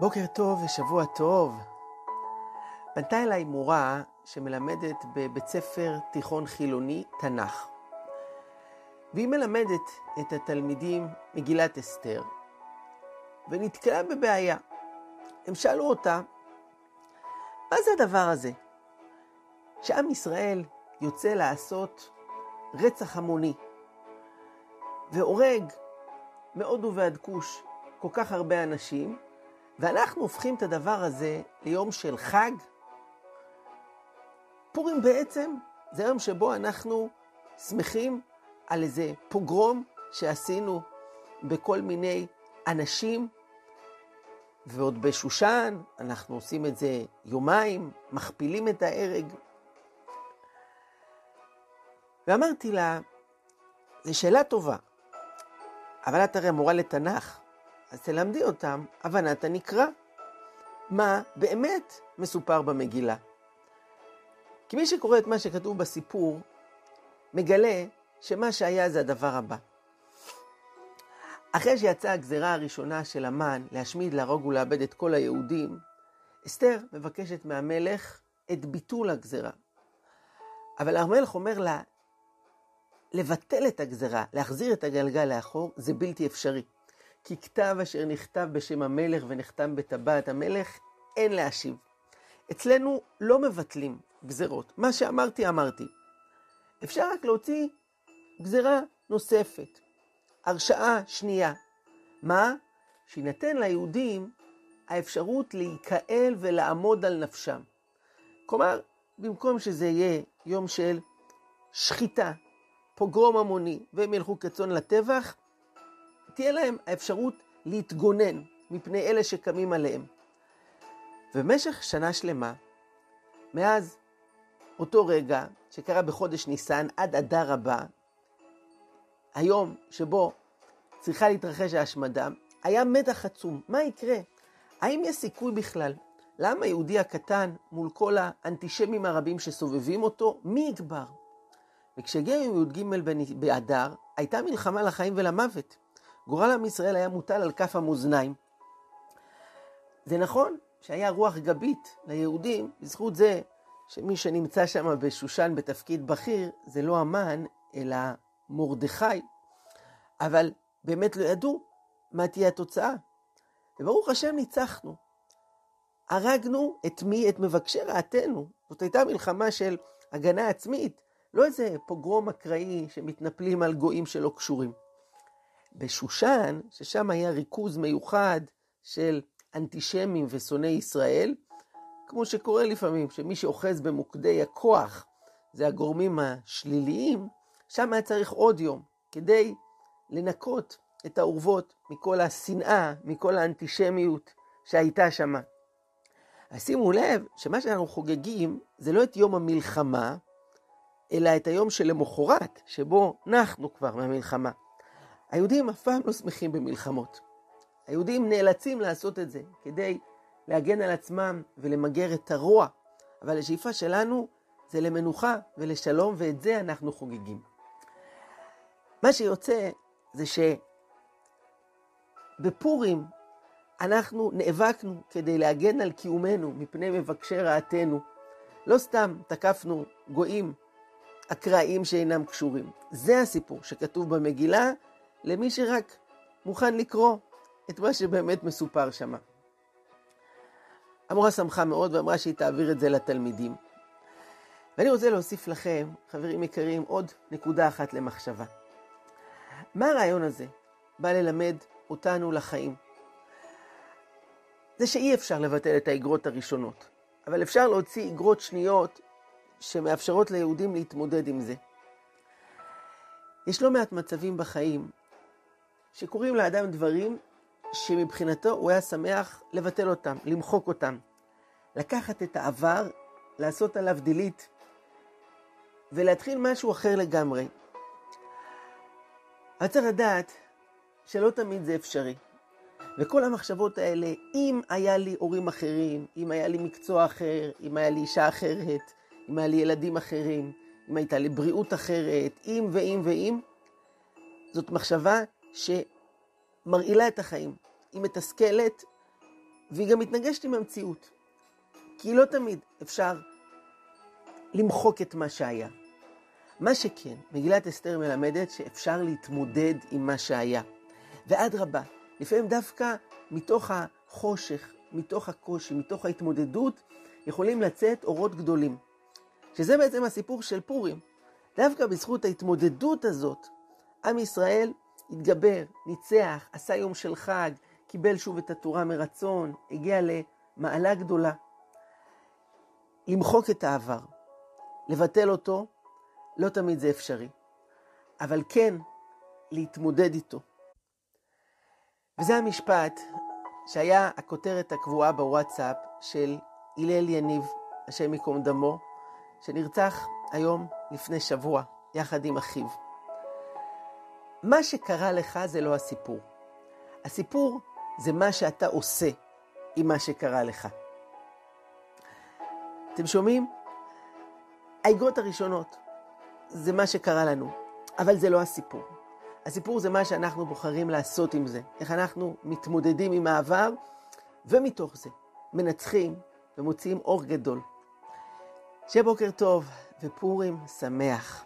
בוקר טוב ושבוע טוב. פנתה אליי מורה שמלמדת בבית ספר תיכון חילוני תנ"ך. והיא מלמדת את התלמידים מגילת אסתר, ונתקלה בבעיה. הם שאלו אותה, מה זה הדבר הזה? שעם ישראל יוצא לעשות רצח המוני, והורג מהודו ועד כוש כל כך הרבה אנשים, ואנחנו הופכים את הדבר הזה ליום של חג. פורים בעצם זה יום שבו אנחנו שמחים על איזה פוגרום שעשינו בכל מיני אנשים, ועוד בשושן אנחנו עושים את זה יומיים, מכפילים את ההרג. ואמרתי לה, זו שאלה טובה, אבל את הרי מורה לתנ"ך, אז תלמדי אותם הבנת הנקרא. מה באמת מסופר במגילה. כי מי שקורא את מה שכתוב בסיפור, מגלה שמה שהיה זה הדבר הבא. אחרי שיצאה הגזרה הראשונה של המן להשמיד, להרוג ולאבד את כל היהודים, אסתר מבקשת מהמלך את ביטול הגזרה. אבל המלך אומר לה, לבטל את הגזרה, להחזיר את הגלגל לאחור, זה בלתי אפשרי. כי כתב אשר נכתב בשם המלך ונחתם בטבעת המלך, אין להשיב. אצלנו לא מבטלים גזרות. מה שאמרתי, אמרתי. אפשר רק להוציא גזרה נוספת, הרשאה שנייה. מה? שיינתן ליהודים האפשרות להיקהל ולעמוד על נפשם. כלומר, במקום שזה יהיה יום של שחיטה, פוגרום המוני, והם ילכו כצאן לטבח, תהיה להם האפשרות להתגונן מפני אלה שקמים עליהם. ובמשך שנה שלמה, מאז אותו רגע שקרה בחודש ניסן עד אדר הבא, היום שבו צריכה להתרחש ההשמדה, היה מתח עצום. מה יקרה? האם יש סיכוי בכלל? למה היהודי הקטן מול כל האנטישמים הרבים שסובבים אותו, מי יגבר? וכשהגיע י"ג באדר, הייתה מלחמה לחיים ולמוות. גורל עם ישראל היה מוטל על כף המאזניים. זה נכון שהיה רוח גבית ליהודים, בזכות זה שמי שנמצא שם בשושן בתפקיד בכיר, זה לא המן, אלא מרדכי. אבל באמת לא ידעו מה תהיה התוצאה. וברוך השם ניצחנו. הרגנו את מי? את מבקשי רעתנו. זאת הייתה מלחמה של הגנה עצמית, לא איזה פוגרום אקראי שמתנפלים על גויים שלא קשורים. בשושן, ששם היה ריכוז מיוחד של אנטישמים ושונאי ישראל, כמו שקורה לפעמים, שמי שאוחז במוקדי הכוח זה הגורמים השליליים, שם היה צריך עוד יום כדי לנקות את האורוות מכל השנאה, מכל האנטישמיות שהייתה שם. אז שימו לב שמה שאנחנו חוגגים זה לא את יום המלחמה, אלא את היום שלמחרת, שבו נחנו כבר מהמלחמה. היהודים אף פעם לא שמחים במלחמות. היהודים נאלצים לעשות את זה כדי להגן על עצמם ולמגר את הרוע, אבל השאיפה שלנו זה למנוחה ולשלום, ואת זה אנחנו חוגגים. מה שיוצא זה שבפורים אנחנו נאבקנו כדי להגן על קיומנו מפני מבקשי רעתנו. לא סתם תקפנו גויים אקראיים שאינם קשורים. זה הסיפור שכתוב במגילה, למי שרק מוכן לקרוא את מה שבאמת מסופר שם. המורה שמחה מאוד ואמרה שהיא תעביר את זה לתלמידים. ואני רוצה להוסיף לכם, חברים יקרים, עוד נקודה אחת למחשבה. מה הרעיון הזה בא ללמד אותנו לחיים? זה שאי אפשר לבטל את האגרות הראשונות, אבל אפשר להוציא אגרות שניות שמאפשרות ליהודים להתמודד עם זה. יש לא מעט מצבים בחיים שקורים לאדם דברים שמבחינתו הוא היה שמח לבטל אותם, למחוק אותם. לקחת את העבר, לעשות עליו דילית ולהתחיל משהו אחר לגמרי. אבל צריך לדעת שלא תמיד זה אפשרי. וכל המחשבות האלה, אם היה לי הורים אחרים, אם היה לי מקצוע אחר, אם היה לי אישה אחרת, אם היה לי ילדים אחרים, אם הייתה לי בריאות אחרת, אם ואם ואם, זאת מחשבה שמרעילה את החיים. היא מתסכלת והיא גם מתנגשת עם המציאות. כי לא תמיד אפשר למחוק את מה שהיה. מה שכן, מגילת אסתר מלמדת שאפשר להתמודד עם מה שהיה. ואדרבה, לפעמים דווקא מתוך החושך, מתוך הקושי, מתוך ההתמודדות, יכולים לצאת אורות גדולים. שזה בעצם הסיפור של פורים. דווקא בזכות ההתמודדות הזאת, עם ישראל התגבר, ניצח, עשה יום של חג, קיבל שוב את התורה מרצון, הגיע למעלה גדולה. למחוק את העבר, לבטל אותו, לא תמיד זה אפשרי. אבל כן, להתמודד איתו. וזה המשפט שהיה הכותרת הקבועה בוואטסאפ של הלל יניב, השם ייקום דמו, שנרצח היום לפני שבוע, יחד עם אחיו. מה שקרה לך זה לא הסיפור. הסיפור זה מה שאתה עושה עם מה שקרה לך. אתם שומעים? האגרות הראשונות זה מה שקרה לנו, אבל זה לא הסיפור. הסיפור זה מה שאנחנו בוחרים לעשות עם זה, איך אנחנו מתמודדים עם העבר, ומתוך זה מנצחים ומוציאים אור גדול. שיהיה בוקר טוב ופורים שמח.